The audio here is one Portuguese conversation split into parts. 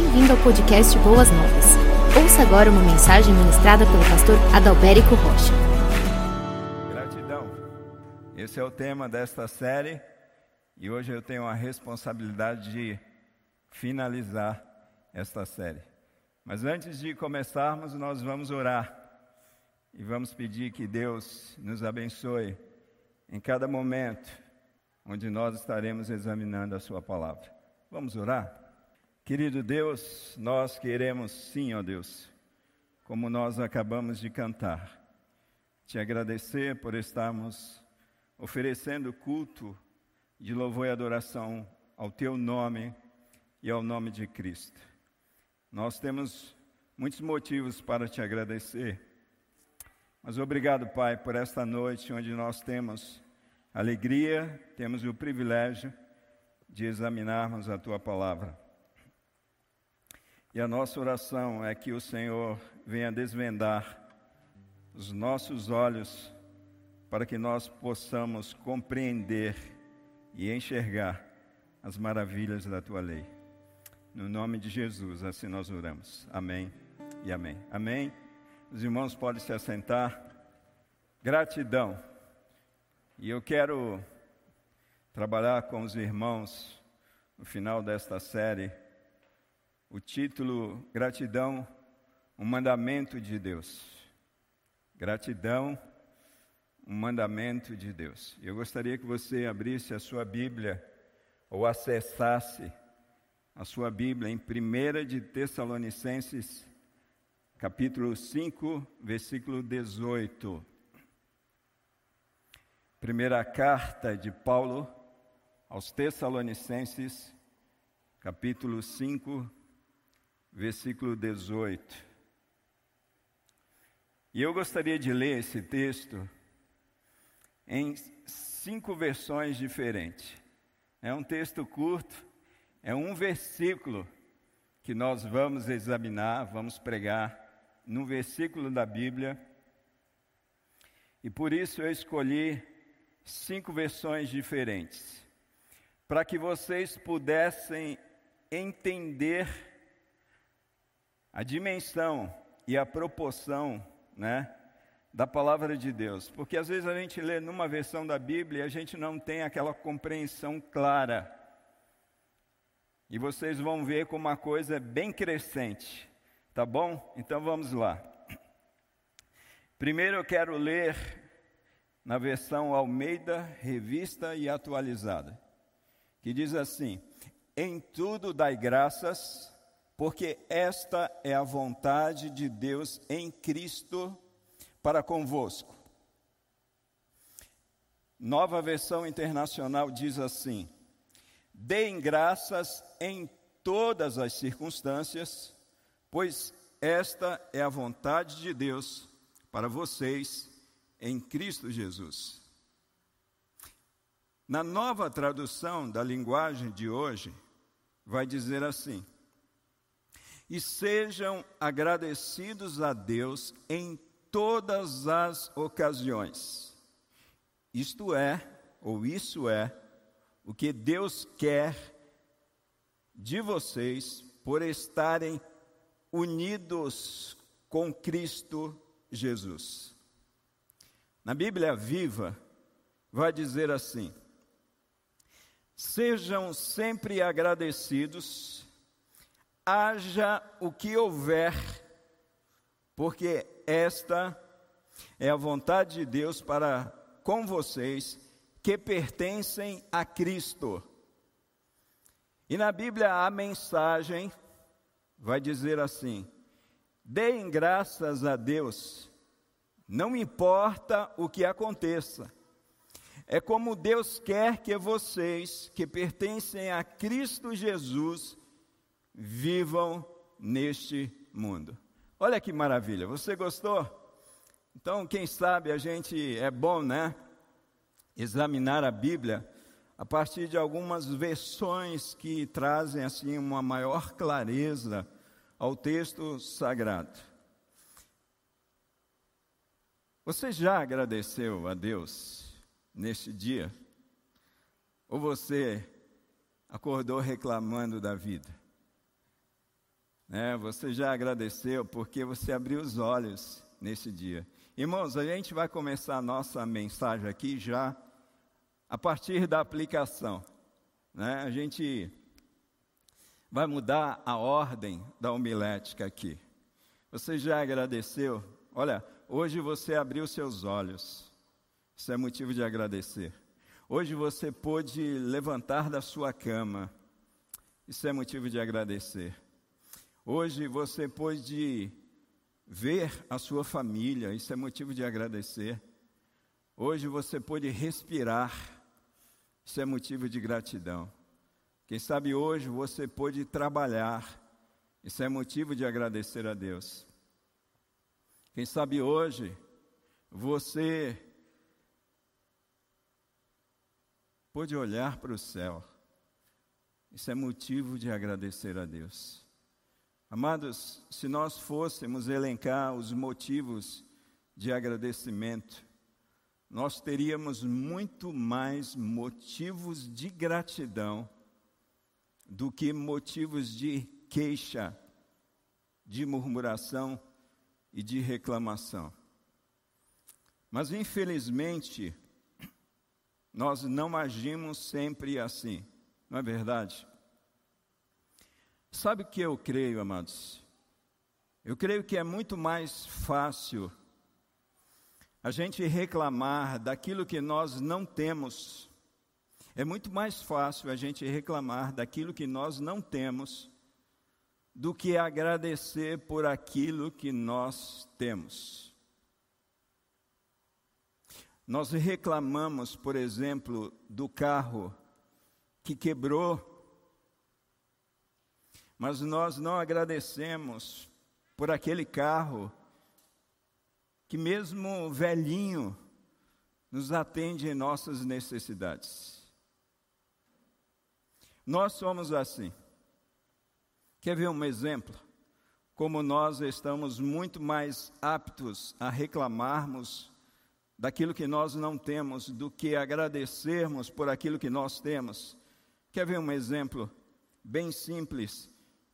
Bem-vindo ao podcast Boas Novas. Ouça agora uma mensagem ministrada pelo pastor Adalberico Rocha. Gratidão. Esse é o tema desta série e hoje eu tenho a responsabilidade de finalizar esta série. Mas antes de começarmos, nós vamos orar e vamos pedir que Deus nos abençoe em cada momento onde nós estaremos examinando a Sua palavra. Vamos orar? Querido Deus, nós queremos sim, ó Deus, como nós acabamos de cantar, te agradecer por estarmos oferecendo culto de louvor e adoração ao Teu nome e ao nome de Cristo. Nós temos muitos motivos para te agradecer, mas obrigado, Pai, por esta noite onde nós temos alegria, temos o privilégio de examinarmos a tua palavra. E a nossa oração é que o Senhor venha desvendar os nossos olhos para que nós possamos compreender e enxergar as maravilhas da tua lei. No nome de Jesus, assim nós oramos. Amém e amém. Amém. Os irmãos podem se assentar. Gratidão. E eu quero trabalhar com os irmãos no final desta série o título Gratidão, um mandamento de Deus. Gratidão, um mandamento de Deus. Eu gostaria que você abrisse a sua Bíblia ou acessasse a sua Bíblia em 1 de Tessalonicenses, capítulo 5, versículo 18. Primeira carta de Paulo aos Tessalonicenses, capítulo 5, versículo 18. E eu gostaria de ler esse texto em cinco versões diferentes. É um texto curto, é um versículo que nós vamos examinar, vamos pregar num versículo da Bíblia. E por isso eu escolhi cinco versões diferentes, para que vocês pudessem entender a dimensão e a proporção, né, da palavra de Deus. Porque às vezes a gente lê numa versão da Bíblia e a gente não tem aquela compreensão clara. E vocês vão ver como uma coisa é bem crescente, tá bom? Então vamos lá. Primeiro eu quero ler na versão Almeida, revista e atualizada, que diz assim: Em tudo dai graças, porque esta é a vontade de Deus em Cristo para convosco. Nova versão internacional diz assim: Deem graças em todas as circunstâncias, pois esta é a vontade de Deus para vocês em Cristo Jesus. Na nova tradução da linguagem de hoje, vai dizer assim: E sejam agradecidos a Deus em todas as ocasiões. Isto é, ou isso é, o que Deus quer de vocês por estarem unidos com Cristo Jesus. Na Bíblia Viva, vai dizer assim: Sejam sempre agradecidos, haja o que houver, porque esta é a vontade de Deus para com vocês que pertencem a Cristo. E na Bíblia a mensagem vai dizer assim: Deem graças a Deus não importa o que aconteça. É como Deus quer que vocês, que pertencem a Cristo Jesus, vivam neste mundo. Olha que maravilha, você gostou? Então, quem sabe a gente é bom, né? Examinar a Bíblia a partir de algumas versões que trazem assim uma maior clareza ao texto sagrado. Você já agradeceu a Deus neste dia? Ou você acordou reclamando da vida? Né? Você já agradeceu porque você abriu os olhos nesse dia. Irmãos, a gente vai começar a nossa mensagem aqui já a partir da aplicação. Né? A gente vai mudar a ordem da homilética aqui. Você já agradeceu? Olha, hoje você abriu seus olhos. Isso é motivo de agradecer. Hoje você pôde levantar da sua cama. Isso é motivo de agradecer. Hoje você pôde ver a sua família. Isso é motivo de agradecer. Hoje você pôde respirar. Isso é motivo de gratidão. Quem sabe hoje você pôde trabalhar. Isso é motivo de agradecer a Deus. Quem sabe hoje você pôde olhar para o céu. Isso é motivo de agradecer a Deus. Amados, se nós fôssemos elencar os motivos de agradecimento, nós teríamos muito mais motivos de gratidão do que motivos de queixa, de murmuração e de reclamação. Mas, infelizmente, nós não agimos sempre assim, não é verdade? Sabe o que eu creio, amados? Eu creio que é muito mais fácil a gente reclamar daquilo que nós não temos é muito mais fácil a gente reclamar daquilo que nós não temos do que agradecer por aquilo que nós temos. Nós reclamamos, por exemplo, do carro que quebrou, mas nós não agradecemos por aquele carro que, mesmo velhinho, nos atende em nossas necessidades. Nós somos assim. Quer ver um exemplo? Como nós estamos muito mais aptos a reclamarmos daquilo que nós não temos do que agradecermos por aquilo que nós temos. Quer ver um exemplo bem simples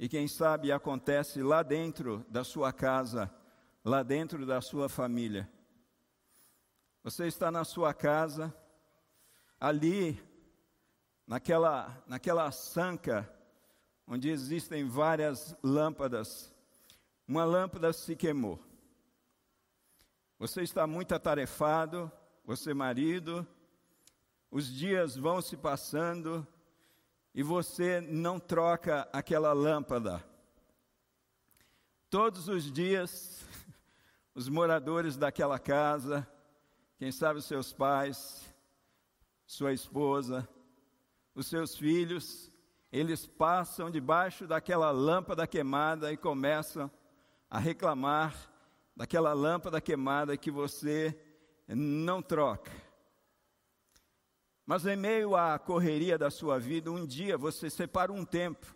e quem sabe acontece lá dentro da sua casa, lá dentro da sua família? Você está na sua casa, ali naquela, naquela sanca onde existem várias lâmpadas, uma lâmpada se queimou. Você está muito atarefado, você marido, os dias vão se passando e você não troca aquela lâmpada. Todos os dias, os moradores daquela casa, quem sabe os seus pais, sua esposa, os seus filhos, eles passam debaixo daquela lâmpada queimada e começam a reclamar daquela lâmpada queimada que você não troca. Mas em meio à correria da sua vida, um dia você separa um tempo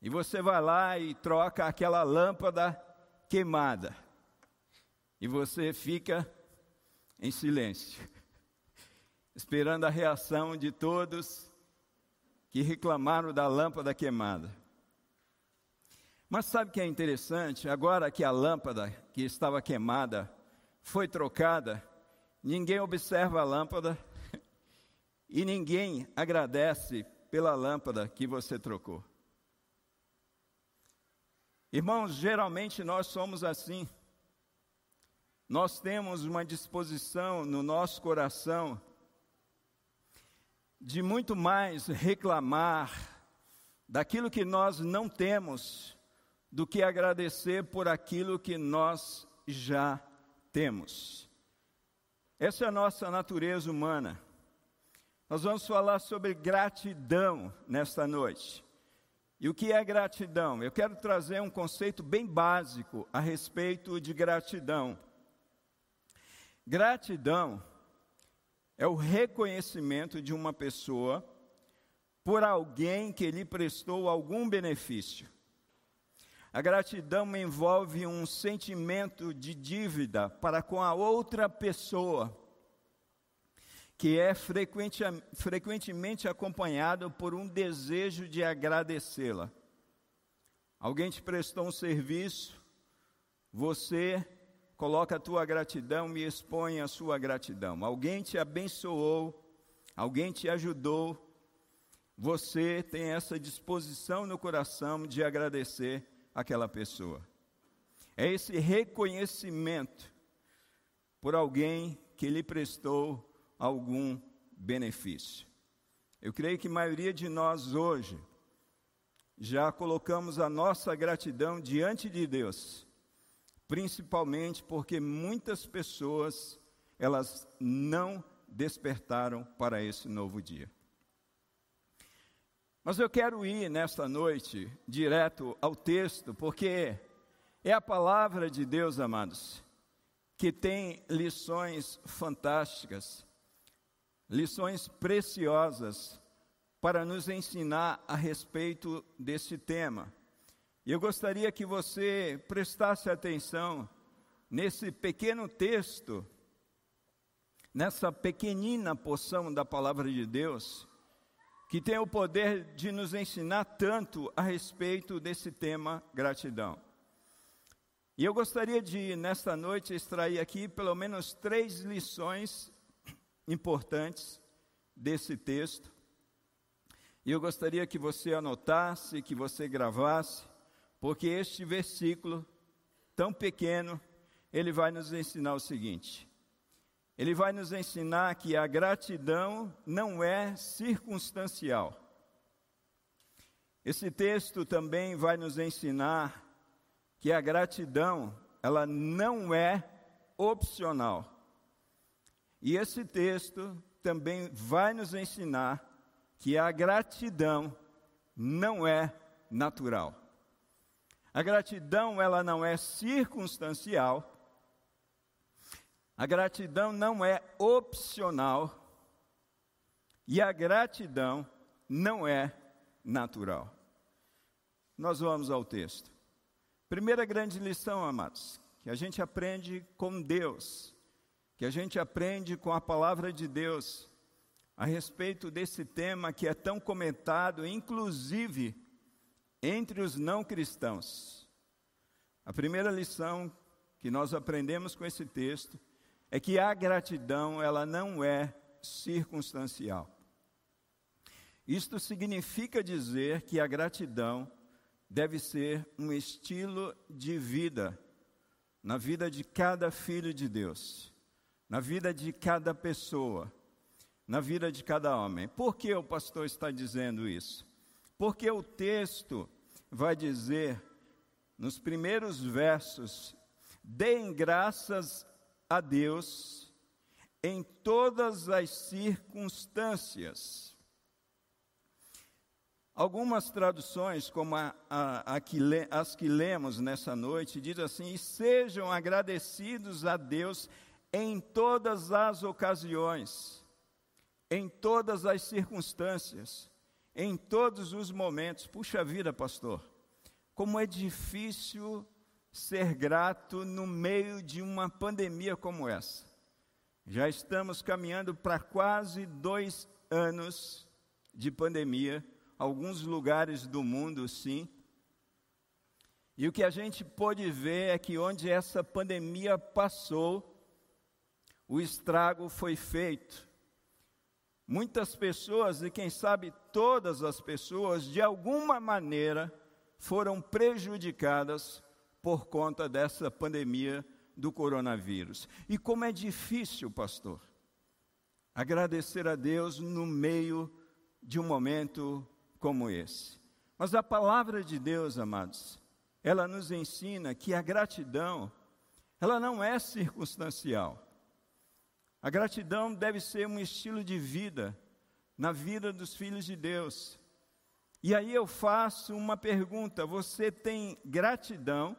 e você vai lá e troca aquela lâmpada queimada. E você fica em silêncio esperando a reação de todos que reclamaram da lâmpada queimada. Mas sabe o que é interessante? Agora que a lâmpada que estava queimada foi trocada, ninguém observa a lâmpada e ninguém agradece pela lâmpada que você trocou. Irmãos, geralmente nós somos assim. Nós temos uma disposição no nosso coração de muito mais reclamar daquilo que nós não temos do que agradecer por aquilo que nós já temos. Essa é a nossa natureza humana. Nós vamos falar sobre gratidão nesta noite. E o que é gratidão? Eu quero trazer um conceito bem básico a respeito de gratidão. Gratidão é o reconhecimento de uma pessoa por alguém que lhe prestou algum benefício. A gratidão envolve um sentimento de dívida para com a outra pessoa, que é frequente, frequentemente acompanhado por um desejo de agradecê-la. Alguém te prestou um serviço, você coloca a tua gratidão e expõe a sua gratidão. Alguém te abençoou, alguém te ajudou, você tem essa disposição no coração de agradecer aquela pessoa. É esse reconhecimento por alguém que lhe prestou algum benefício. Eu creio que a maioria de nós hoje já colocamos a nossa gratidão diante de Deus, principalmente porque muitas pessoas elas não despertaram para esse novo dia. Mas eu quero ir nesta noite direto ao texto, porque é a palavra de Deus, amados, que tem lições fantásticas, lições preciosas para nos ensinar a respeito desse tema. Eu gostaria que você prestasse atenção nesse pequeno texto, nessa pequenina porção da palavra de Deus, que tem o poder de nos ensinar tanto a respeito desse tema gratidão. E eu gostaria de, nesta noite, extrair aqui pelo menos três lições importantes desse texto e eu gostaria que você anotasse, que você gravasse, porque este versículo, tão pequeno, ele vai nos ensinar o seguinte: ele vai nos ensinar que a gratidão não é circunstancial. Esse texto também vai nos ensinar que a gratidão, ela não é opcional. E esse texto também vai nos ensinar que a gratidão não é natural. A gratidão ela não é circunstancial. A gratidão não é opcional. E a gratidão não é natural. Nós vamos ao texto. Primeira grande lição, amados, que a gente aprende com Deus, que a gente aprende com a palavra de Deus, a respeito desse tema que é tão comentado, inclusive entre os não cristãos. A primeira lição que nós aprendemos com esse texto é que a gratidão, ela não é circunstancial. Isto significa dizer que a gratidão deve ser um estilo de vida na vida de cada filho de Deus, na vida de cada pessoa na vida de cada homem. Por que o pastor está dizendo isso? Porque o texto vai dizer, nos primeiros versos, deem graças a Deus em todas as circunstâncias. Algumas traduções, como a, a, a que le, as que lemos nessa noite, diz assim: e sejam agradecidos a Deus em todas as ocasiões em todas as circunstâncias, em todos os momentos. Puxa vida, pastor, como é difícil ser grato no meio de uma pandemia como essa. Já estamos caminhando para quase dois anos de pandemia, alguns lugares do mundo, sim. E o que a gente pôde ver é que onde essa pandemia passou, o estrago foi feito. Muitas pessoas, e quem sabe todas as pessoas, de alguma maneira foram prejudicadas por conta dessa pandemia do coronavírus. E como é difícil, pastor, agradecer a Deus no meio de um momento como esse. Mas a palavra de Deus, amados, ela nos ensina que a gratidão, ela não é circunstancial. A gratidão deve ser um estilo de vida na vida dos filhos de Deus. E aí eu faço uma pergunta: você tem gratidão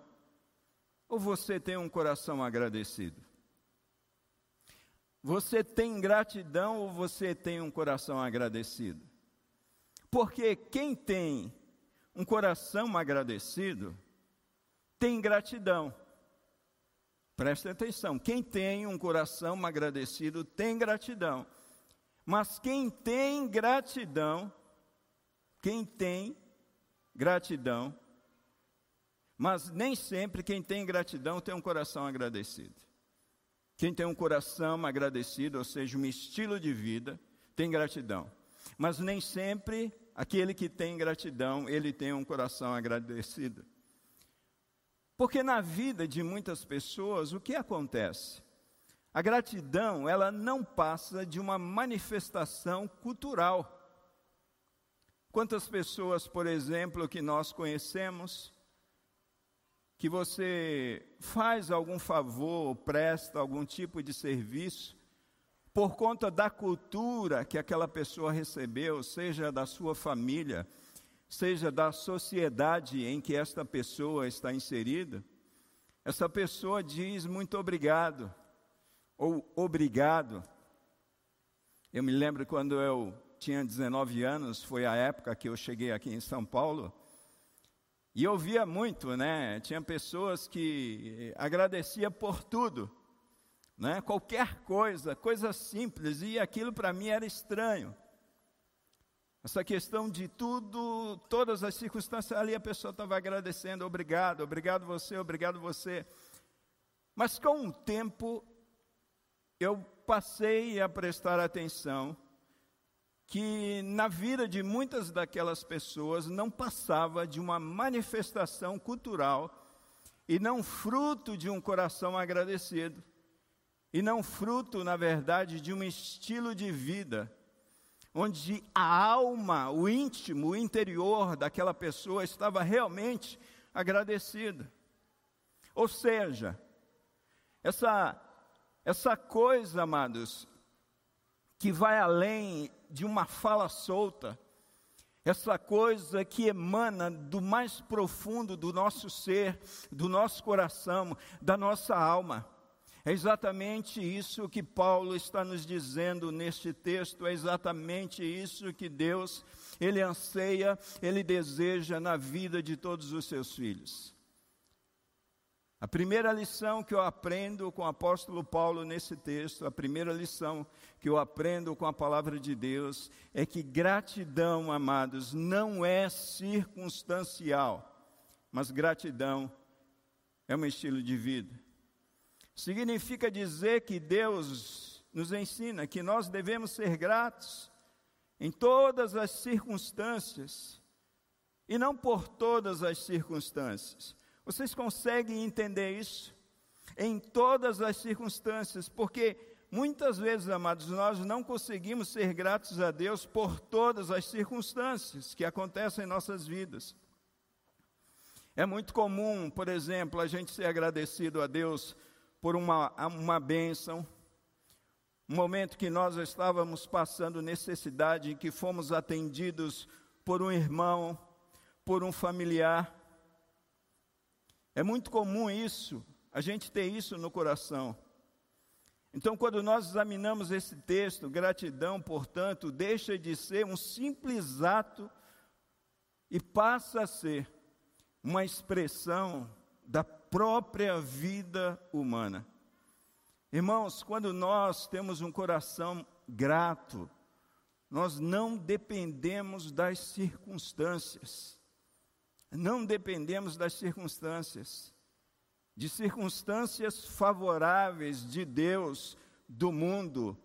ou você tem um coração agradecido? Você tem gratidão ou você tem um coração agradecido? Porque quem tem um coração agradecido tem gratidão. Preste atenção: quem tem um coração agradecido tem gratidão. Mas quem tem gratidão, quem tem gratidão, Mas nem sempre quem tem gratidão tem um coração agradecido. Quem tem um coração agradecido, ou seja, um estilo de vida, tem gratidão. Mas nem sempre aquele que tem gratidão, ele tem um coração agradecido. Porque na vida de muitas pessoas, o que acontece? A gratidão, ela não passa de uma manifestação cultural. Quantas pessoas, por exemplo, que nós conhecemos, que você faz algum favor, presta algum tipo de serviço, por conta da cultura que aquela pessoa recebeu, seja da sua família, seja da sociedade em que esta pessoa está inserida, essa pessoa diz muito obrigado, ou obrigado. Eu me lembro quando eu tinha 19 anos, foi a época que eu cheguei aqui em São Paulo, e eu via muito, né? Tinha pessoas que agradecia por tudo, né? Qualquer coisa, coisa simples, e aquilo para mim era estranho. Essa questão de tudo, todas as circunstâncias ali, a pessoa estava agradecendo, obrigado, obrigado você, obrigado você. Mas com o tempo, eu passei a prestar atenção que na vida de muitas daquelas pessoas não passava de uma manifestação cultural e não fruto de um coração agradecido, e não fruto, na verdade, de um estilo de vida onde a alma, o íntimo, o interior daquela pessoa estava realmente agradecida. Ou seja, essa, essa coisa, amados, que vai além de uma fala solta, essa coisa que emana do mais profundo do nosso ser, do nosso coração, da nossa alma. É exatamente isso que Paulo está nos dizendo neste texto, é exatamente isso que Deus, Ele anseia, Ele deseja na vida de todos os seus filhos. A primeira lição que eu aprendo com o apóstolo Paulo nesse texto, a primeira lição que eu aprendo com a palavra de Deus, é que gratidão, amados, não é circunstancial, mas gratidão é um estilo de vida. Significa dizer que Deus nos ensina que nós devemos ser gratos em todas as circunstâncias e não por todas as circunstâncias. Vocês conseguem entender isso? Em todas as circunstâncias, porque muitas vezes, amados, nós não conseguimos ser gratos a Deus por todas as circunstâncias que acontecem em nossas vidas. É muito comum, por exemplo, a gente ser agradecido a Deus por uma, uma bênção, um momento que nós estávamos passando necessidade, que fomos atendidos por um irmão, por um familiar. É muito comum isso, a gente ter isso no coração. Então, quando nós examinamos esse texto, gratidão, portanto, deixa de ser um simples ato e passa a ser uma expressão da própria vida humana. Irmãos, quando nós temos um coração grato, nós não dependemos das circunstâncias. Não dependemos das circunstâncias. De circunstâncias favoráveis de Deus, do mundo,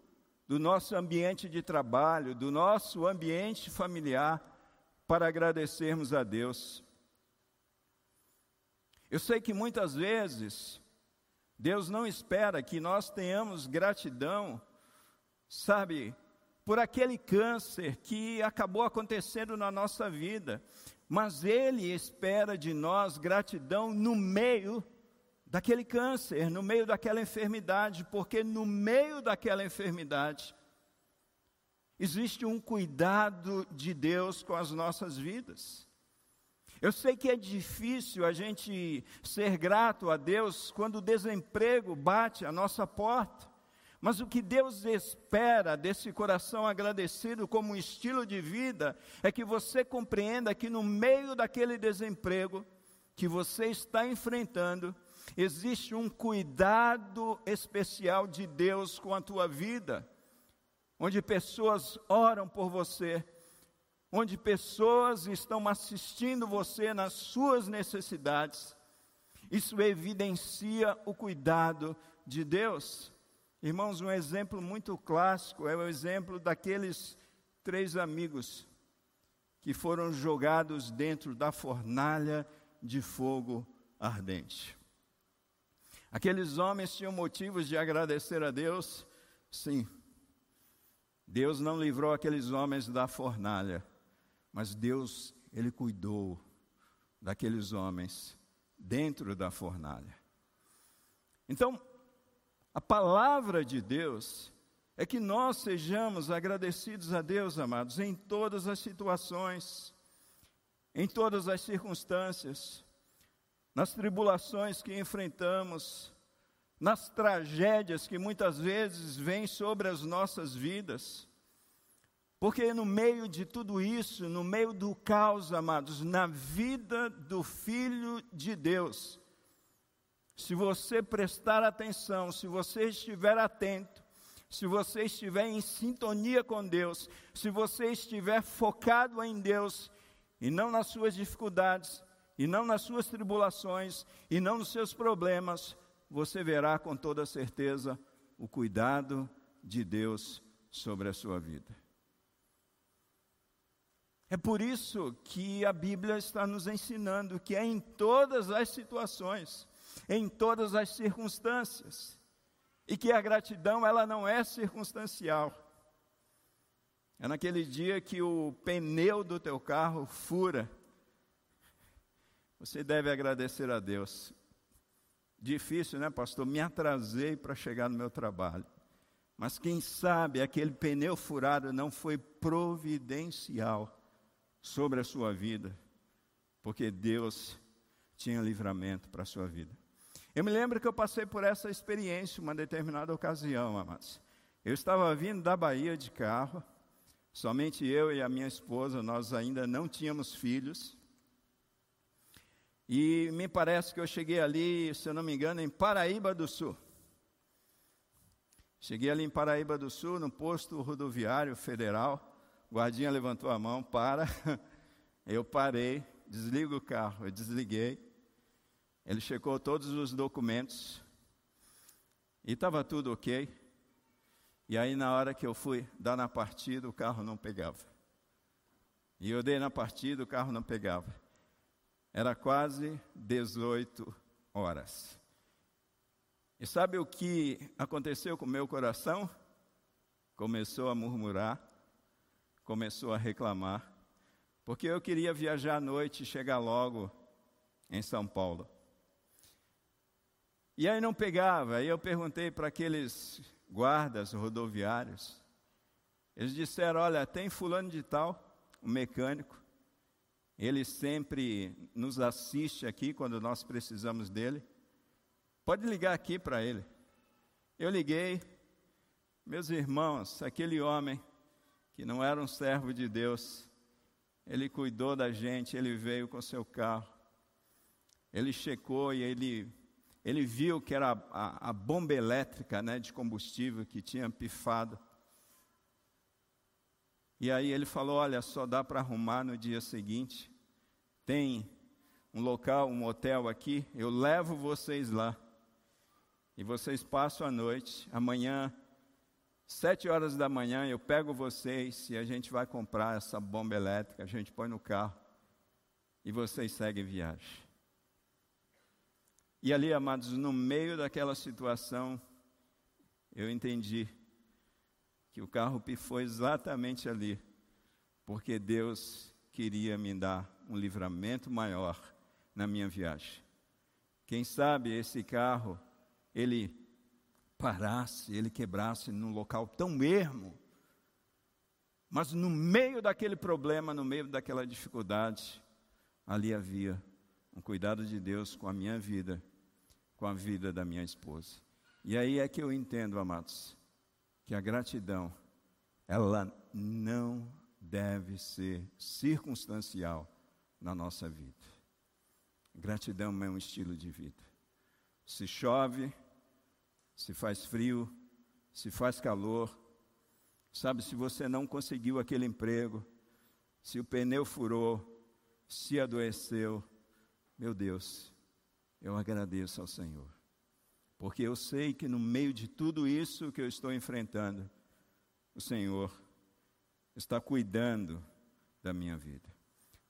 do nosso ambiente de trabalho, do nosso ambiente familiar, para agradecermos a Deus. Eu sei que muitas vezes Deus não espera que nós tenhamos gratidão, sabe, por aquele câncer que acabou acontecendo na nossa vida, mas Ele espera de nós gratidão no meio daquele câncer, no meio daquela enfermidade, porque no meio daquela enfermidade existe um cuidado de Deus com as nossas vidas. Eu sei que é difícil a gente ser grato a Deus quando o desemprego bate a nossa porta, mas o que Deus espera desse coração agradecido como um estilo de vida é que você compreenda que no meio daquele desemprego que você está enfrentando, existe um cuidado especial de Deus com a tua vida, onde pessoas oram por você, onde pessoas estão assistindo você nas suas necessidades, Isso evidencia o cuidado de Deus. Irmãos, um exemplo muito clássico é o exemplo daqueles três amigos que foram jogados dentro da fornalha de fogo ardente. Aqueles homens tinham motivos de agradecer a Deus? Sim. Deus não livrou aqueles homens da fornalha, mas Deus, Ele cuidou daqueles homens dentro da fornalha. Então, a palavra de Deus é que nós sejamos agradecidos a Deus, amados, em todas as situações, em todas as circunstâncias, nas tribulações que enfrentamos, nas tragédias que muitas vezes vêm sobre as nossas vidas. Porque no meio de tudo isso, no meio do caos, amados, na vida do Filho de Deus, se você prestar atenção, se você estiver atento, se você estiver em sintonia com Deus, se você estiver focado em Deus e não nas suas dificuldades, e não nas suas tribulações, e não nos seus problemas, você verá com toda certeza o cuidado de Deus sobre a sua vida. É por isso que a Bíblia está nos ensinando que é em todas as situações, em todas as circunstâncias, e que a gratidão ela não é circunstancial. É naquele dia que o pneu do teu carro fura. Você deve agradecer a Deus. Difícil, né, pastor? Me atrasei para chegar no meu trabalho. Mas quem sabe aquele pneu furado não foi providencial sobre a sua vida, porque Deus tinha livramento para a sua vida. Eu me lembro que eu passei por essa experiência uma determinada ocasião, amados. Eu estava vindo da Bahia de carro, somente eu e a minha esposa, nós ainda não tínhamos filhos. E me parece que eu cheguei ali, se eu não me engano, em Paraíba do Sul. Cheguei ali em Paraíba do Sul, no posto rodoviário federal. O guardinha levantou a mão, para. Eu parei, desligo o carro, eu desliguei. Ele checou todos os documentos e estava tudo ok. E aí, na hora que eu fui dar na partida, o carro não pegava. E eu dei na partida, o carro não pegava. Era quase 18 horas. E sabe o que aconteceu com o meu coração? Começou a murmurar, começou a reclamar, porque eu queria viajar à noite e chegar logo em São Paulo. E aí não pegava. Aí eu perguntei para aqueles guardas rodoviários. Eles disseram: Olha, tem fulano de tal, um mecânico. Ele sempre nos assiste aqui quando nós precisamos dele. Pode ligar aqui para ele. Eu liguei. Meus irmãos, aquele homem que não era um servo de Deus, ele cuidou da gente, ele veio com seu carro. Ele checou e ele ele viu que era a, a, a bomba elétrica né, de combustível que tinha pifado. E aí ele falou: Olha, só dá para arrumar no dia seguinte. Tem um local, um hotel aqui, eu levo vocês lá. E vocês passam a noite. Amanhã, sete horas da manhã, eu pego vocês e a gente vai comprar essa bomba elétrica, a gente põe no carro. E vocês seguem viagem. E ali, amados, no meio daquela situação, eu entendi que o carro pifou exatamente ali, porque Deus queria me dar um livramento maior na minha viagem. Quem sabe esse carro, ele parasse, ele quebrasse num local tão ermo, mas no meio daquele problema, no meio daquela dificuldade, ali havia um cuidado de Deus com a minha vida com a vida da minha esposa. E aí é que eu entendo, amados, que a gratidão, ela não deve ser circunstancial na nossa vida. Gratidão é um estilo de vida. Se chove, se faz frio, se faz calor, sabe, se você não conseguiu aquele emprego, se o pneu furou, se adoeceu, meu Deus, eu agradeço ao Senhor. Porque eu sei que no meio de tudo isso que eu estou enfrentando, o Senhor está cuidando da minha vida.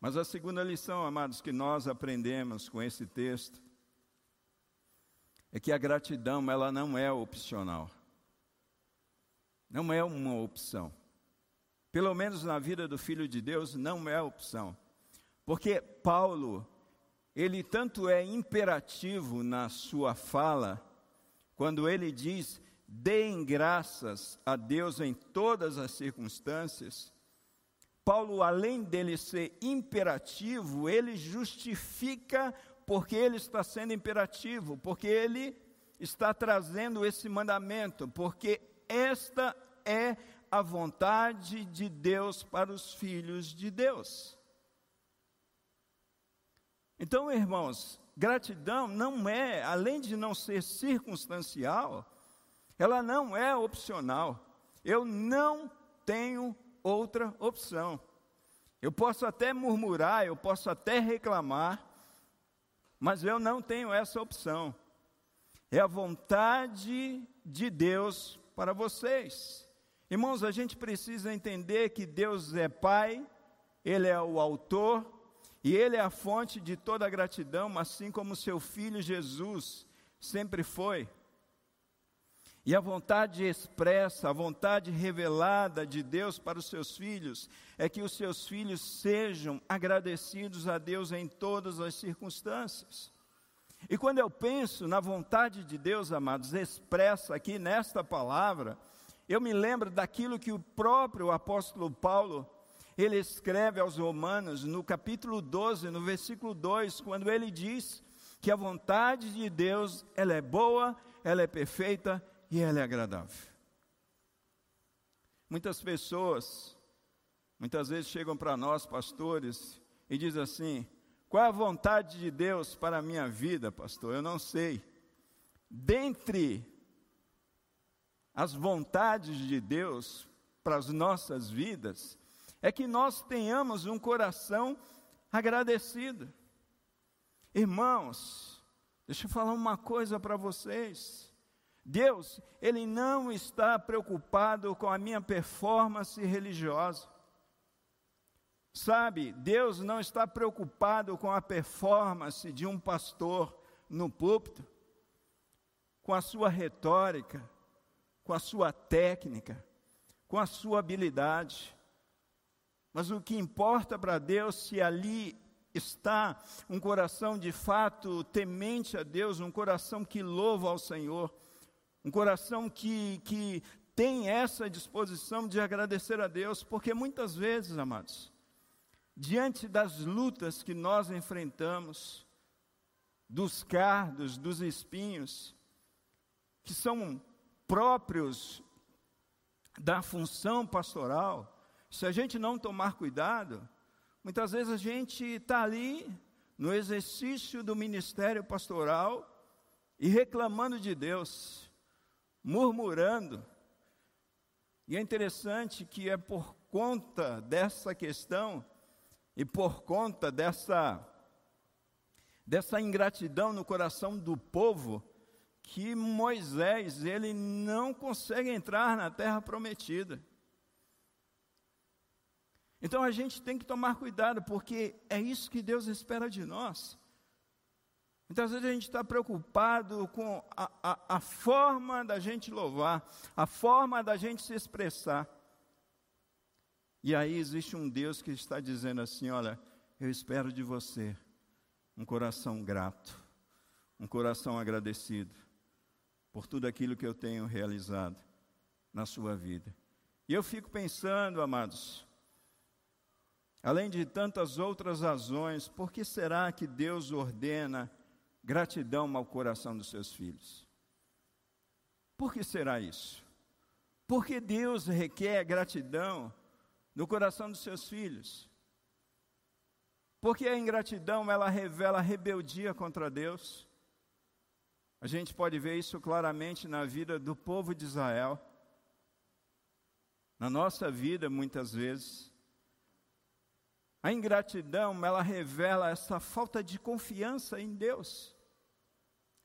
Mas a segunda lição, amados, que nós aprendemos com esse texto é que a gratidão, ela não é opcional. Não é uma opção. Pelo menos na vida do filho de Deus não é opção. Porque Paulo, ele tanto é imperativo na sua fala, quando ele diz: deem graças a Deus em todas as circunstâncias. Paulo, além dele ser imperativo, ele justifica porque ele está sendo imperativo, porque ele está trazendo esse mandamento, porque esta é a vontade de Deus para os filhos de Deus. Então, irmãos, gratidão não é, além de não ser circunstancial, ela não é opcional. Eu não tenho outra opção. Eu posso até murmurar, eu posso até reclamar, mas eu não tenho essa opção. É a vontade de Deus para vocês. Irmãos, a gente precisa entender que Deus é Pai, Ele é o autor e Ele é a fonte de toda a gratidão, assim como seu Filho Jesus sempre foi. E a vontade expressa, a vontade revelada de Deus para os seus filhos é que os seus filhos sejam agradecidos a Deus em todas as circunstâncias. E quando eu penso na vontade de Deus, amados, expressa aqui nesta palavra, eu me lembro daquilo que o próprio apóstolo Paulo, ele escreve aos Romanos no capítulo 12, no versículo 2, quando ele diz que a vontade de Deus, ela é boa, ela é perfeita e ela é agradável. Muitas pessoas, muitas vezes chegam para nós, pastores, e dizem assim: qual é a vontade de Deus para a minha vida, pastor? Eu não sei. Dentre as vontades de Deus para as nossas vidas, é que nós tenhamos um coração agradecido. Irmãos, deixa eu falar uma coisa para vocês. Deus, Ele não está preocupado com a minha performance religiosa. Sabe, Deus não está preocupado com a performance de um pastor no púlpito, com a sua retórica, com a sua técnica, com a sua habilidade. Mas o que importa para Deus, se ali está um coração de fato temente a Deus, um coração que louva ao Senhor, um coração que, que tem essa disposição de agradecer a Deus, porque muitas vezes, amados, diante das lutas que nós enfrentamos, dos cardos, dos espinhos, que são próprios da função pastoral, se a gente não tomar cuidado, muitas vezes a gente está ali no exercício do ministério pastoral e reclamando de Deus, murmurando. E é interessante que é por conta dessa questão e por conta dessa, dessa ingratidão no coração do povo, que Moisés, ele não consegue entrar na terra prometida. Então a gente tem que tomar cuidado, porque é isso que Deus espera de nós. Muitas vezes a gente está preocupado com a, a, a, forma da gente louvar, a forma da gente se expressar. E aí existe um Deus que está dizendo assim: olha, eu espero de você um coração grato, um coração agradecido por tudo aquilo que eu tenho realizado na sua vida. E eu fico pensando, amados, além de tantas outras razões, por que será que Deus ordena gratidão ao coração dos seus filhos? Por que será isso? Porque Deus requer gratidão no coração dos seus filhos. Porque a ingratidão, ela revela rebeldia contra Deus. A gente pode ver isso claramente na vida do povo de Israel. Na nossa vida, muitas vezes. A ingratidão, ela revela essa falta de confiança em Deus.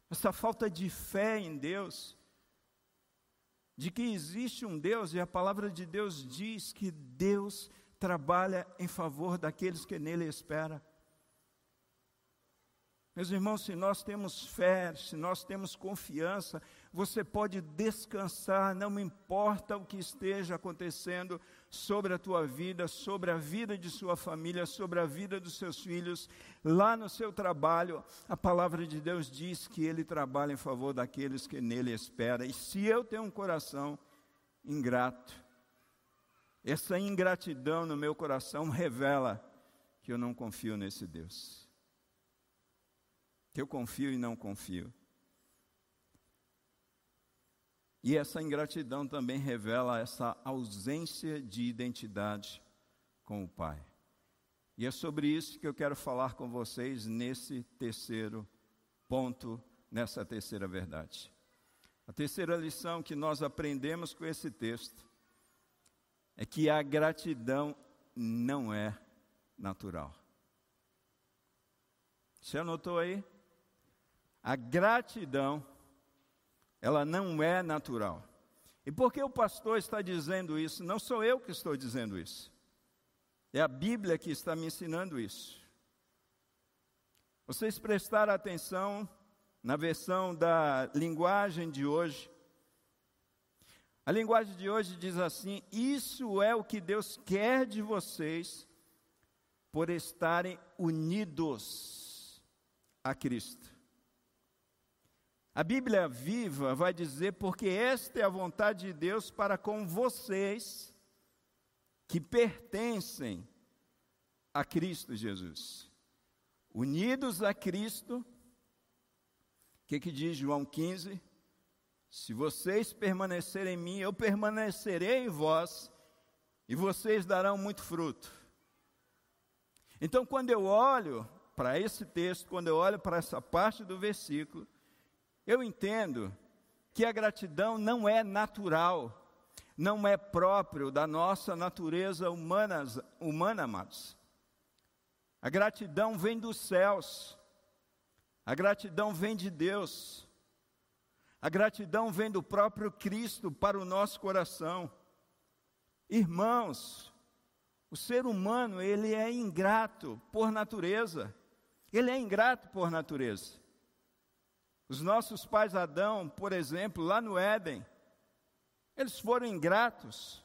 Essa falta de fé em Deus, de que existe um Deus e a palavra de Deus diz que Deus trabalha em favor daqueles que nele esperam. Meus irmãos, se nós temos fé, se nós temos confiança, você pode descansar, não importa o que esteja acontecendo sobre a tua vida, sobre a vida de sua família, sobre a vida dos seus filhos, lá no seu trabalho, a palavra de Deus diz que ele trabalha em favor daqueles que nele esperam. E se eu tenho um coração ingrato, essa ingratidão no meu coração revela que eu não confio nesse Deus que eu confio e não confio. E essa ingratidão também revela essa ausência de identidade com o Pai. E é sobre isso que eu quero falar com vocês nesse terceiro ponto, nessa terceira verdade. A terceira lição que nós aprendemos com esse texto é que a gratidão não é natural. Você anotou aí? A gratidão, ela não é natural. E por que o pastor está dizendo isso? Não sou eu que estou dizendo isso. É a Bíblia que está me ensinando isso. Vocês prestaram atenção na versão da linguagem de hoje. A linguagem de hoje diz assim: Isso é o que Deus quer de vocês por estarem unidos a Cristo. A Bíblia viva vai dizer: porque esta é a vontade de Deus para com vocês que pertencem a Cristo Jesus. Unidos a Cristo, o que, que diz João 15? Se vocês permanecerem em mim, eu permanecerei em vós, e vocês darão muito fruto. Então, quando eu olho para esse texto, quando eu olho para essa parte do versículo, eu entendo que a gratidão não é natural, não é próprio da nossa natureza humana, humana amados. A gratidão vem dos céus, a gratidão vem de Deus, a gratidão vem do próprio Cristo para o nosso coração. Irmãos, o ser humano, ele é ingrato por natureza, ele é ingrato por natureza. Os nossos pais Adão, por exemplo, lá no Éden, eles foram ingratos.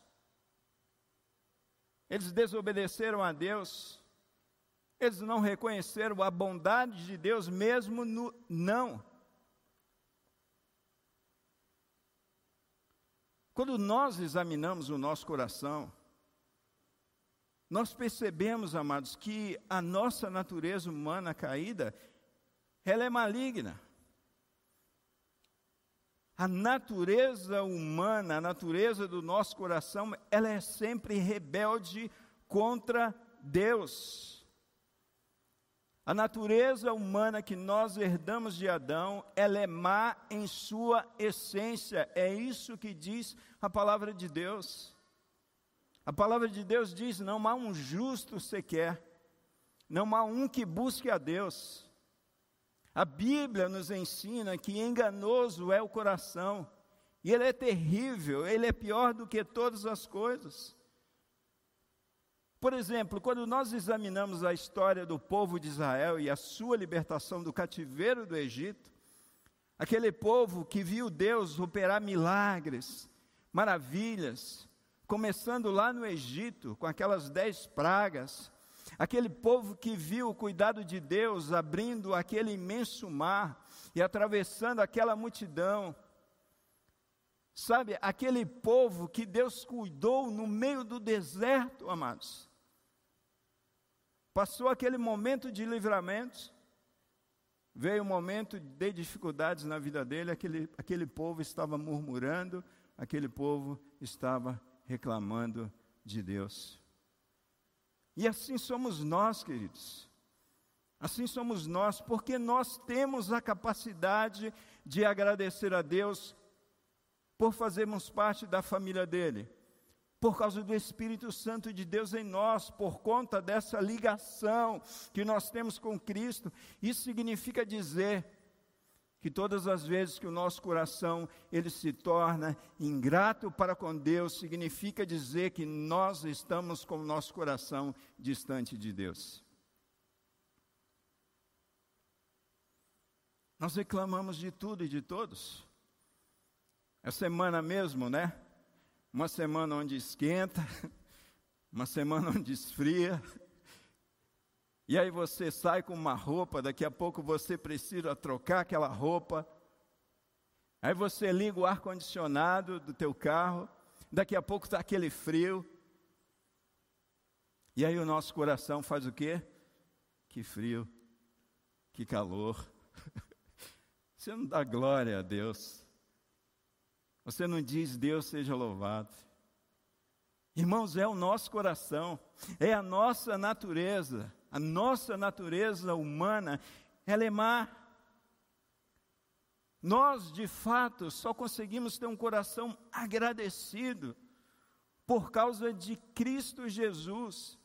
Eles desobedeceram a Deus. Eles não reconheceram a bondade de Deus mesmo no não. Quando nós examinamos o nosso coração, nós percebemos, amados, que a nossa natureza humana caída, ela é maligna. A natureza humana, a natureza do nosso coração, ela é sempre rebelde contra Deus. A natureza humana que nós herdamos de Adão, ela é má em sua essência. É isso que diz a palavra de Deus. A palavra de Deus diz: não há um justo sequer, não há um que busque a Deus. A Bíblia nos ensina que enganoso é o coração, e ele é terrível, ele é pior do que todas as coisas. Por exemplo, quando nós examinamos a história do povo de Israel e a sua libertação do cativeiro do Egito, aquele povo que viu Deus operar milagres, maravilhas, começando lá no Egito, com aquelas dez pragas, Aquele povo que viu o cuidado de Deus abrindo aquele imenso mar e atravessando aquela multidão. Sabe, aquele povo que Deus cuidou no meio do deserto, amados. Passou aquele momento de livramento, veio um momento de dificuldades na vida dele, aquele, aquele povo estava murmurando, aquele povo estava reclamando de Deus. E assim somos nós, queridos. Assim somos nós, porque nós temos a capacidade de agradecer a Deus por fazermos parte da família dele, por causa do Espírito Santo de Deus em nós, por conta dessa ligação que nós temos com Cristo. Isso significa dizer que todas as vezes que o nosso coração ele se torna ingrato para com Deus, significa dizer que nós estamos com o nosso coração distante de Deus. Nós reclamamos de tudo e de todos. É semana mesmo, né? Uma semana onde esquenta, uma semana onde esfria, e aí você sai com uma roupa, daqui a pouco você precisa trocar aquela roupa. Aí você liga o ar condicionado do teu carro, daqui a pouco está aquele frio. E aí o nosso coração faz o quê? Que frio, que calor. Você não dá glória a Deus. Você não diz Deus seja louvado. Irmãos, é o nosso coração, é a nossa natureza. A nossa natureza humana, ela é má. Nós, de fato, só conseguimos ter um coração agradecido por causa de Cristo Jesus.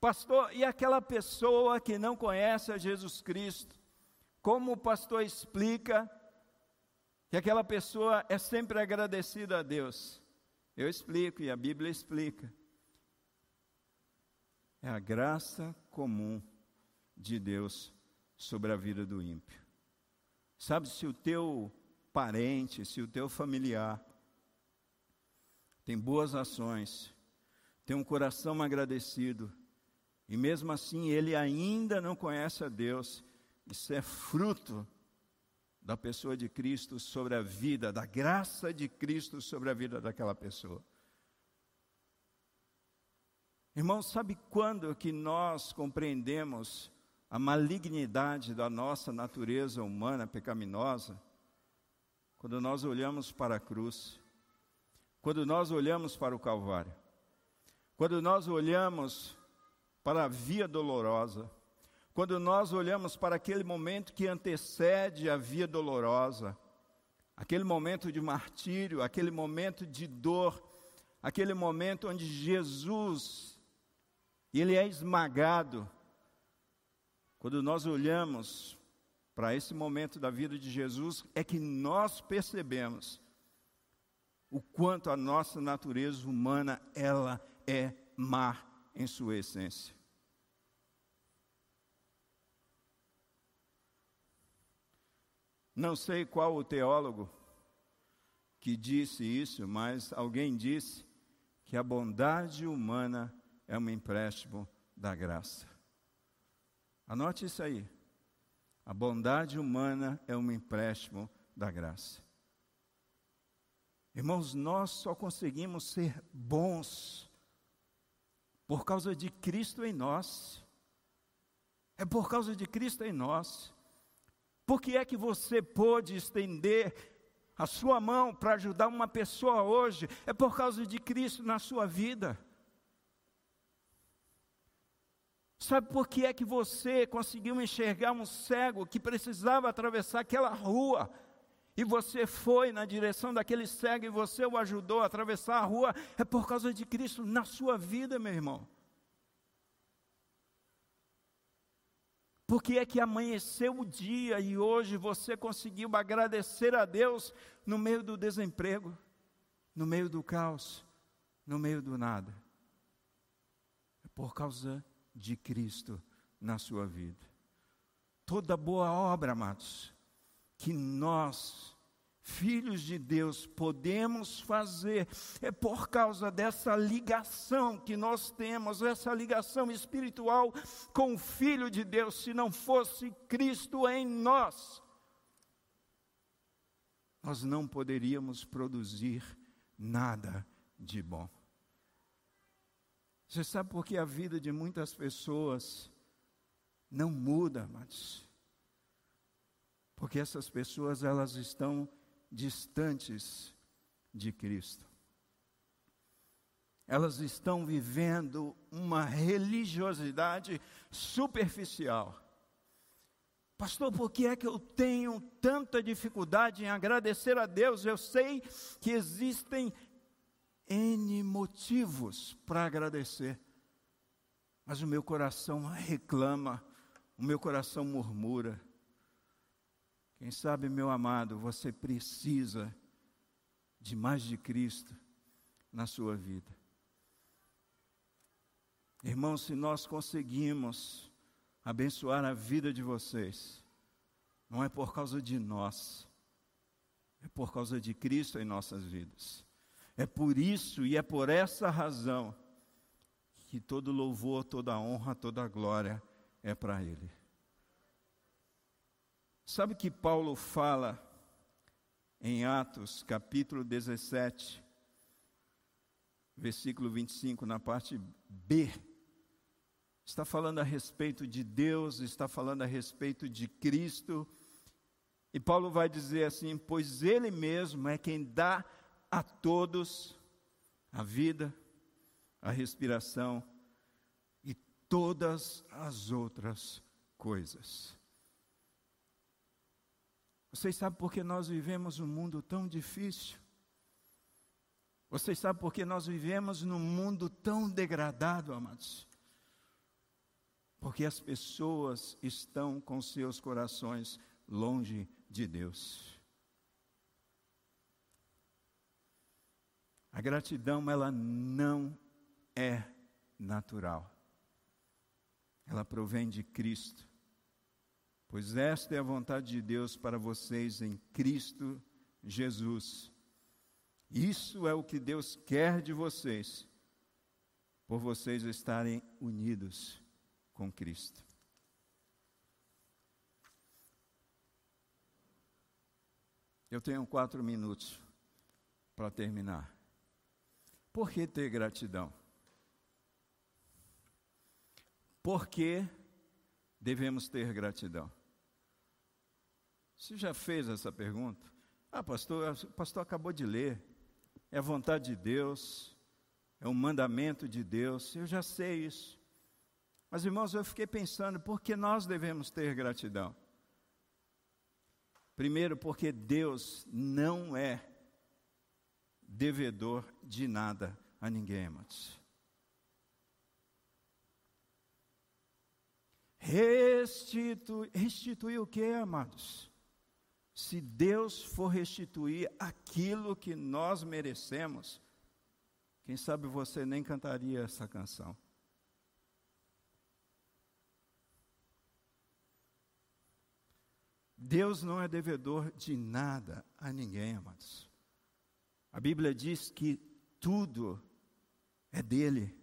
Pastor, e aquela pessoa que não conhece a Jesus Cristo? Como o pastor explica que aquela pessoa é sempre agradecida a Deus? Eu explico e a Bíblia explica é a graça comum de Deus sobre a vida do ímpio. Sabe, se o teu parente, se o teu familiar tem boas ações, tem um coração agradecido, e mesmo assim ele ainda não conhece a Deus, isso é fruto da pessoa de Cristo sobre a vida, da graça de Cristo sobre a vida daquela pessoa. Irmãos, sabe quando que nós compreendemos a malignidade da nossa natureza humana pecaminosa? Quando nós olhamos para a cruz, quando nós olhamos para o Calvário, quando nós olhamos para a via dolorosa, quando nós olhamos para aquele momento que antecede a via dolorosa, aquele momento de martírio, aquele momento de dor, aquele momento onde Jesus ele é esmagado. Quando nós olhamos para esse momento da vida de Jesus, é que nós percebemos o quanto a nossa natureza humana ela é má em sua essência. Não sei qual o teólogo que disse isso, mas alguém disse que a bondade humana é um empréstimo da graça. Anote isso aí. A bondade humana é um empréstimo da graça. Irmãos, nós só conseguimos ser bons por causa de Cristo em nós. É por causa de Cristo em nós. Por que é que você pôde estender a sua mão para ajudar uma pessoa hoje? É por causa de Cristo na sua vida. Sabe por que é que você conseguiu enxergar um cego que precisava atravessar aquela rua? E você foi na direção daquele cego e você o ajudou a atravessar a rua? É por causa de Cristo na sua vida, meu irmão. Porque é que amanheceu o dia e hoje você conseguiu agradecer a Deus no meio do desemprego, no meio do caos, no meio do nada? É por causa de Cristo na sua vida. Toda boa obra, amados, que nós, filhos de Deus, podemos fazer, é por causa dessa ligação que nós temos, essa ligação espiritual com o Filho de Deus. Se não fosse Cristo em nós, nós não poderíamos produzir nada de bom. Você sabe por que a vida de muitas pessoas não muda, mas porque essas pessoas elas estão distantes de Cristo. Elas estão vivendo uma religiosidade superficial. Pastor, por que é que eu tenho tanta dificuldade em agradecer a Deus? Eu sei que existem N motivos para agradecer, mas o meu coração reclama, o meu coração murmura. Quem sabe, meu amado, você precisa de mais de Cristo na sua vida. Irmãos, se nós conseguimos abençoar a vida de vocês, não é por causa de nós, é por causa de Cristo em nossas vidas. É por isso e é por essa razão que todo louvor, toda honra, toda glória é para Ele. Sabe que Paulo fala em Atos, capítulo 17, versículo 25, na parte B. Está falando a respeito de Deus, está falando a respeito de Cristo. E Paulo vai dizer assim: Pois Ele mesmo é quem dá a todos a vida, a respiração e todas as outras coisas. Vocês sabem por que nós vivemos um mundo tão difícil? Vocês sabem por que nós vivemos num mundo tão degradado, amados? Porque as pessoas estão com seus corações longe de Deus. A gratidão, ela não é natural. Ela provém de Cristo pois esta é a vontade de Deus para vocês em Cristo Jesus. Isso é o que Deus quer de vocês, por vocês estarem unidos com Cristo. Eu tenho quatro minutos para terminar. Por que ter gratidão? Por que devemos ter gratidão? Você já fez essa pergunta? Ah, pastor, o pastor acabou de ler. É a vontade de Deus, é um mandamento de Deus. Eu já sei isso. Mas, irmãos, eu fiquei pensando, por que nós devemos ter gratidão? Primeiro, porque Deus não é devedor de nada a ninguém, irmãos. Restitui, restituir o que, amados? Se Deus for restituir aquilo que nós merecemos, quem sabe você nem cantaria essa canção. Deus não é devedor de nada a ninguém, amados. A Bíblia diz que tudo é dele.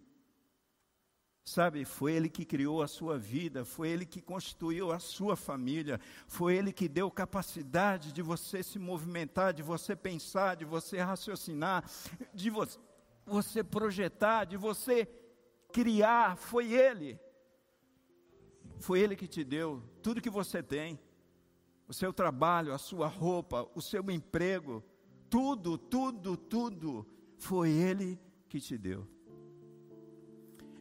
Sabe, foi Ele que criou a sua vida, foi Ele que constituiu a sua família, foi Ele que deu capacidade de você se movimentar, de você pensar, de você raciocinar, de vo você projetar, de você criar, foi Ele. Foi Ele que te deu tudo que você tem, o seu trabalho, a sua roupa, o seu emprego, tudo, tudo, tudo, foi Ele que te deu.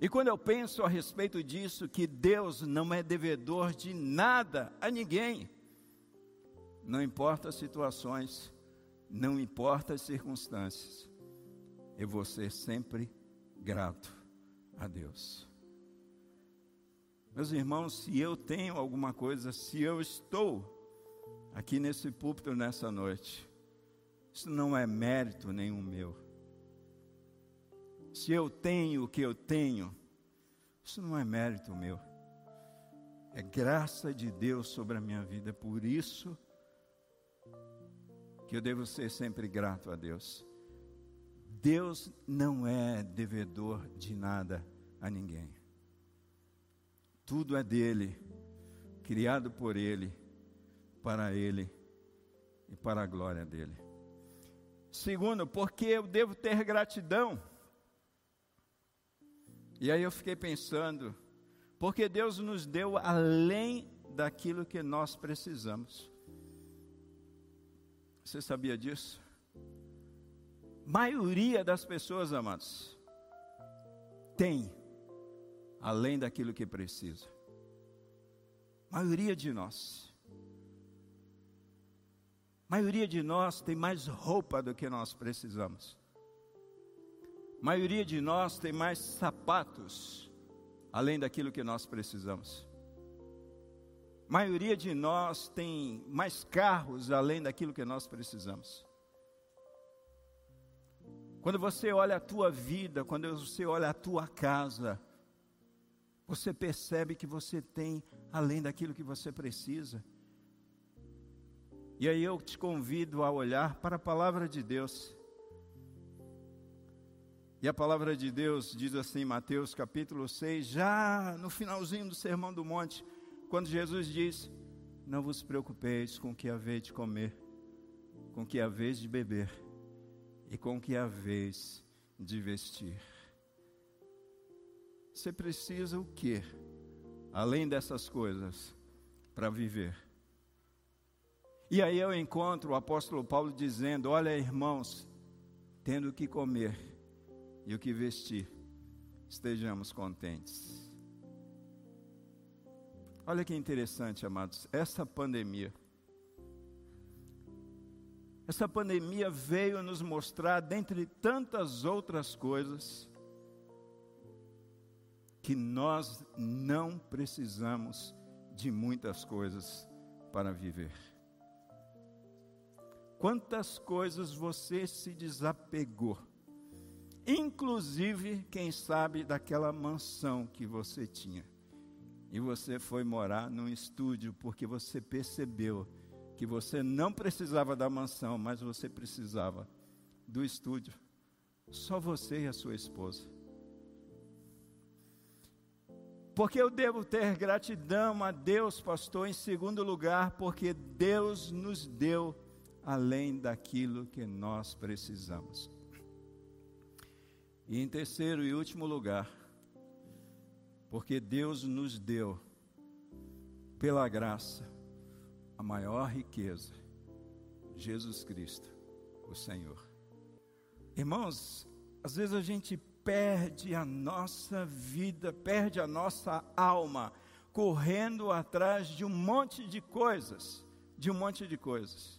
E quando eu penso a respeito disso, que Deus não é devedor de nada a ninguém, não importa as situações, não importa as circunstâncias, eu vou ser sempre grato a Deus. Meus irmãos, se eu tenho alguma coisa, se eu estou aqui nesse púlpito nessa noite, isso não é mérito nenhum meu se eu tenho o que eu tenho, isso não é mérito meu. É graça de Deus sobre a minha vida. Por isso que eu devo ser sempre grato a Deus. Deus não é devedor de nada a ninguém. Tudo é dele, criado por ele, para ele e para a glória dele. Segundo, porque eu devo ter gratidão e aí eu fiquei pensando, porque Deus nos deu além daquilo que nós precisamos. Você sabia disso? Maioria das pessoas, amados, tem além daquilo que precisa. Maioria de nós. Maioria de nós tem mais roupa do que nós precisamos maioria de nós tem mais sapatos além daquilo que nós precisamos. A maioria de nós tem mais carros além daquilo que nós precisamos. Quando você olha a tua vida, quando você olha a tua casa, você percebe que você tem além daquilo que você precisa. E aí eu te convido a olhar para a palavra de Deus. E a palavra de Deus diz assim, Mateus capítulo 6, já no finalzinho do Sermão do Monte, quando Jesus diz: Não vos preocupeis com o que haver de comer, com o que haver de beber e com o que haver de vestir. Você precisa o que, além dessas coisas, para viver? E aí eu encontro o apóstolo Paulo dizendo: Olha, irmãos, tendo o que comer e o que vestir, estejamos contentes. Olha que interessante, amados, essa pandemia. Essa pandemia veio nos mostrar, dentre tantas outras coisas, que nós não precisamos de muitas coisas para viver. Quantas coisas você se desapegou inclusive, quem sabe, daquela mansão que você tinha. E você foi morar num estúdio porque você percebeu que você não precisava da mansão, mas você precisava do estúdio. Só você e a sua esposa. Porque eu devo ter gratidão a Deus, pastor, em segundo lugar, porque Deus nos deu além daquilo que nós precisamos. E em terceiro e último lugar, porque Deus nos deu, pela graça, a maior riqueza, Jesus Cristo, o Senhor. Irmãos, às vezes a gente perde a nossa vida, perde a nossa alma, correndo atrás de um monte de coisas, de um monte de coisas.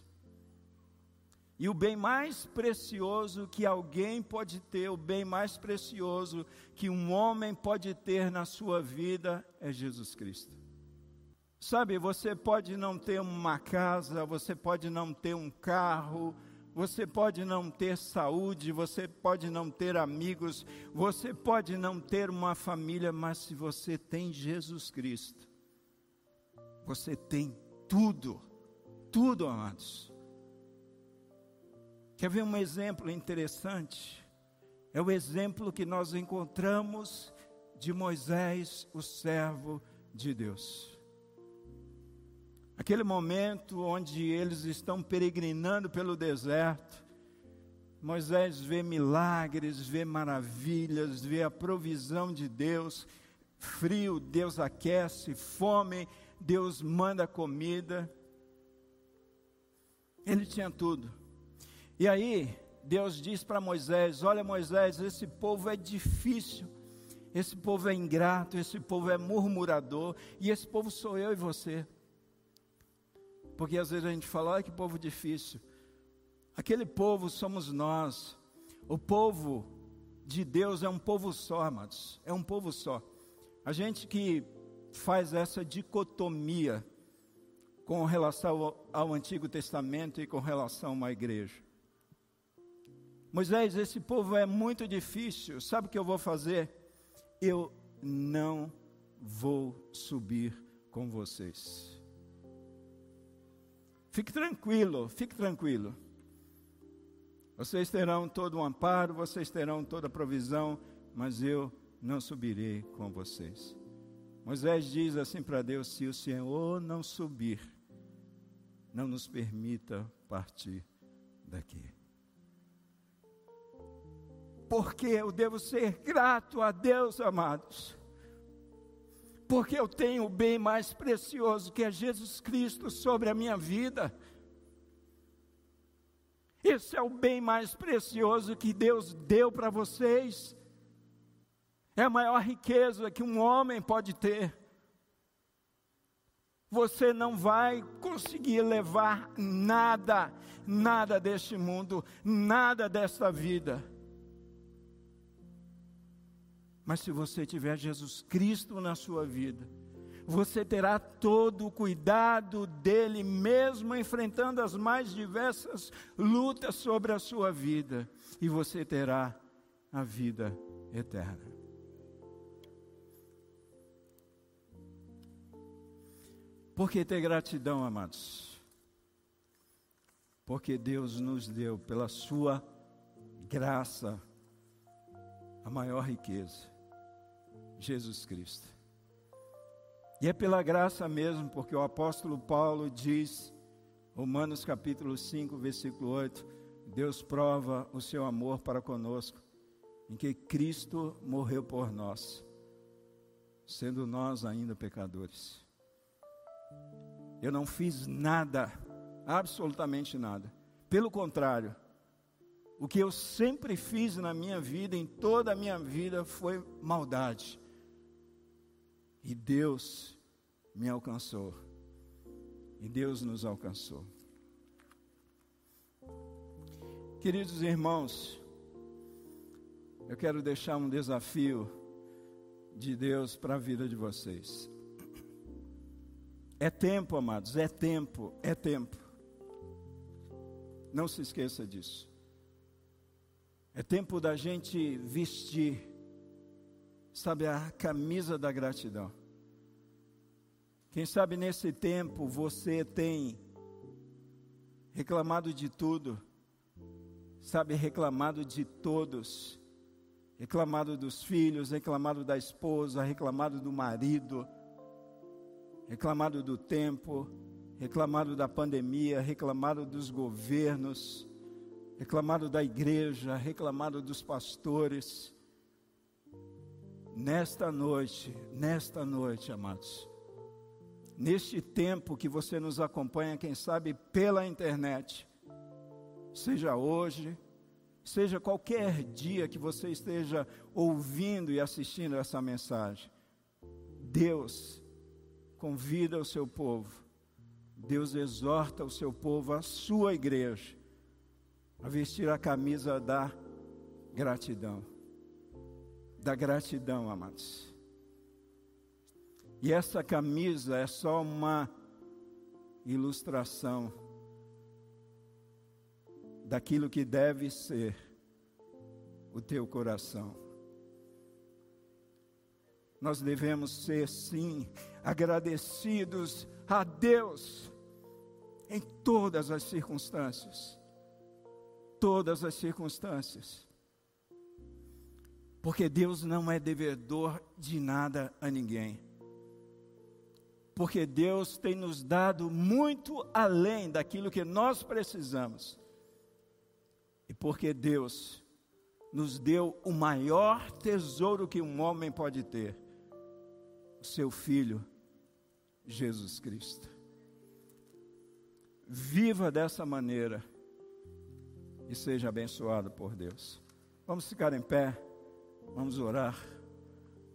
E o bem mais precioso que alguém pode ter, o bem mais precioso que um homem pode ter na sua vida é Jesus Cristo. Sabe, você pode não ter uma casa, você pode não ter um carro, você pode não ter saúde, você pode não ter amigos, você pode não ter uma família, mas se você tem Jesus Cristo, você tem tudo, tudo, amados. Quer ver um exemplo interessante? É o exemplo que nós encontramos de Moisés, o servo de Deus. Aquele momento onde eles estão peregrinando pelo deserto, Moisés vê milagres, vê maravilhas, vê a provisão de Deus, frio, Deus aquece, fome, Deus manda comida. Ele tinha tudo. E aí, Deus diz para Moisés: Olha, Moisés, esse povo é difícil, esse povo é ingrato, esse povo é murmurador, e esse povo sou eu e você. Porque às vezes a gente fala: Olha que povo difícil. Aquele povo somos nós. O povo de Deus é um povo só, amados. É um povo só. A gente que faz essa dicotomia com relação ao, Antigo Testamento e com relação uma igreja. Moisés, esse povo é muito difícil, sabe o que eu vou fazer? Eu não vou subir com vocês. Fique tranquilo, fique tranquilo. Vocês terão todo o amparo, vocês terão toda a provisão, mas eu não subirei com vocês. Moisés diz assim para Deus: se o Senhor não subir, não nos permita partir daqui porque eu devo ser grato a Deus, amados. Porque eu tenho o bem mais precioso que é Jesus Cristo sobre a minha vida. Esse é o bem mais precioso que Deus deu para vocês. É a maior riqueza que um homem pode ter. Você não vai conseguir levar nada, nada deste mundo, nada desta vida mas se você tiver Jesus Cristo na sua vida, Você terá todo o cuidado dele, mesmo enfrentando as mais diversas lutas sobre a sua vida, e você terá a vida eterna. Por que ter gratidão, amados? Porque Deus nos deu, pela Sua graça, a maior riqueza, Jesus Cristo. E é pela graça mesmo, porque o apóstolo Paulo diz, Romanos capítulo 5, versículo 8, Deus prova o seu amor para conosco, em que Cristo morreu por nós, sendo nós ainda pecadores. Eu não fiz nada, absolutamente nada. Pelo contrário, o que eu sempre fiz na minha vida, em toda a minha vida, foi maldade. E Deus me alcançou. E Deus nos alcançou. Queridos irmãos, eu quero deixar um desafio de Deus para a vida de vocês. É tempo, amados, é tempo, é tempo. Não se esqueça disso. É tempo da gente vestir, sabe, a camisa da gratidão. Quem sabe nesse tempo você tem reclamado de tudo, sabe, reclamado de todos, reclamado dos filhos, reclamado da esposa, reclamado do marido reclamado do tempo, reclamado da pandemia, reclamado dos governos, reclamado da igreja, reclamado dos pastores. Nesta noite, nesta noite, amados, neste tempo que você nos acompanha, quem sabe pela internet, seja hoje, seja qualquer dia que você esteja ouvindo e assistindo essa mensagem, Deus convida o seu povo, Deus exorta o seu povo, a sua igreja, a vestir a camisa da gratidão. Da gratidão, amados. E essa camisa é só uma ilustração daquilo que deve ser o teu coração. Nós devemos ser, sim, agradecidos a Deus em todas as circunstâncias. Todas as circunstâncias. Porque Deus não é devedor de nada a ninguém. Porque Deus tem nos dado muito além daquilo que nós precisamos. E porque Deus nos deu o maior tesouro que um homem pode ter o seu Filho, Jesus Cristo. Viva dessa maneira e seja abençoado por Deus. Vamos ficar em pé, vamos orar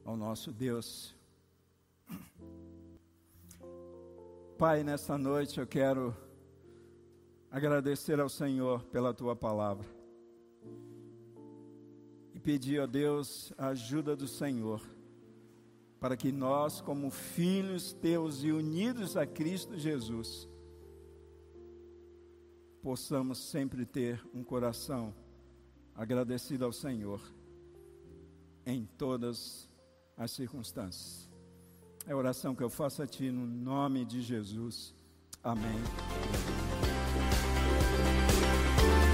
ao nosso Deus. Pai, nessa noite eu quero agradecer ao Senhor pela tua palavra e pedir a Deus a ajuda do Senhor para que nós, como filhos teus e unidos a Cristo Jesus, possamos sempre ter um coração agradecido ao Senhor em todas as circunstâncias. É a oração que eu faço a Ti no nome de Jesus. Amém.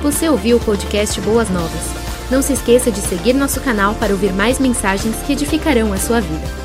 Você ouviu o podcast Boas Novas? Não se esqueça de seguir nosso canal para ouvir mais mensagens que edificarão a sua vida.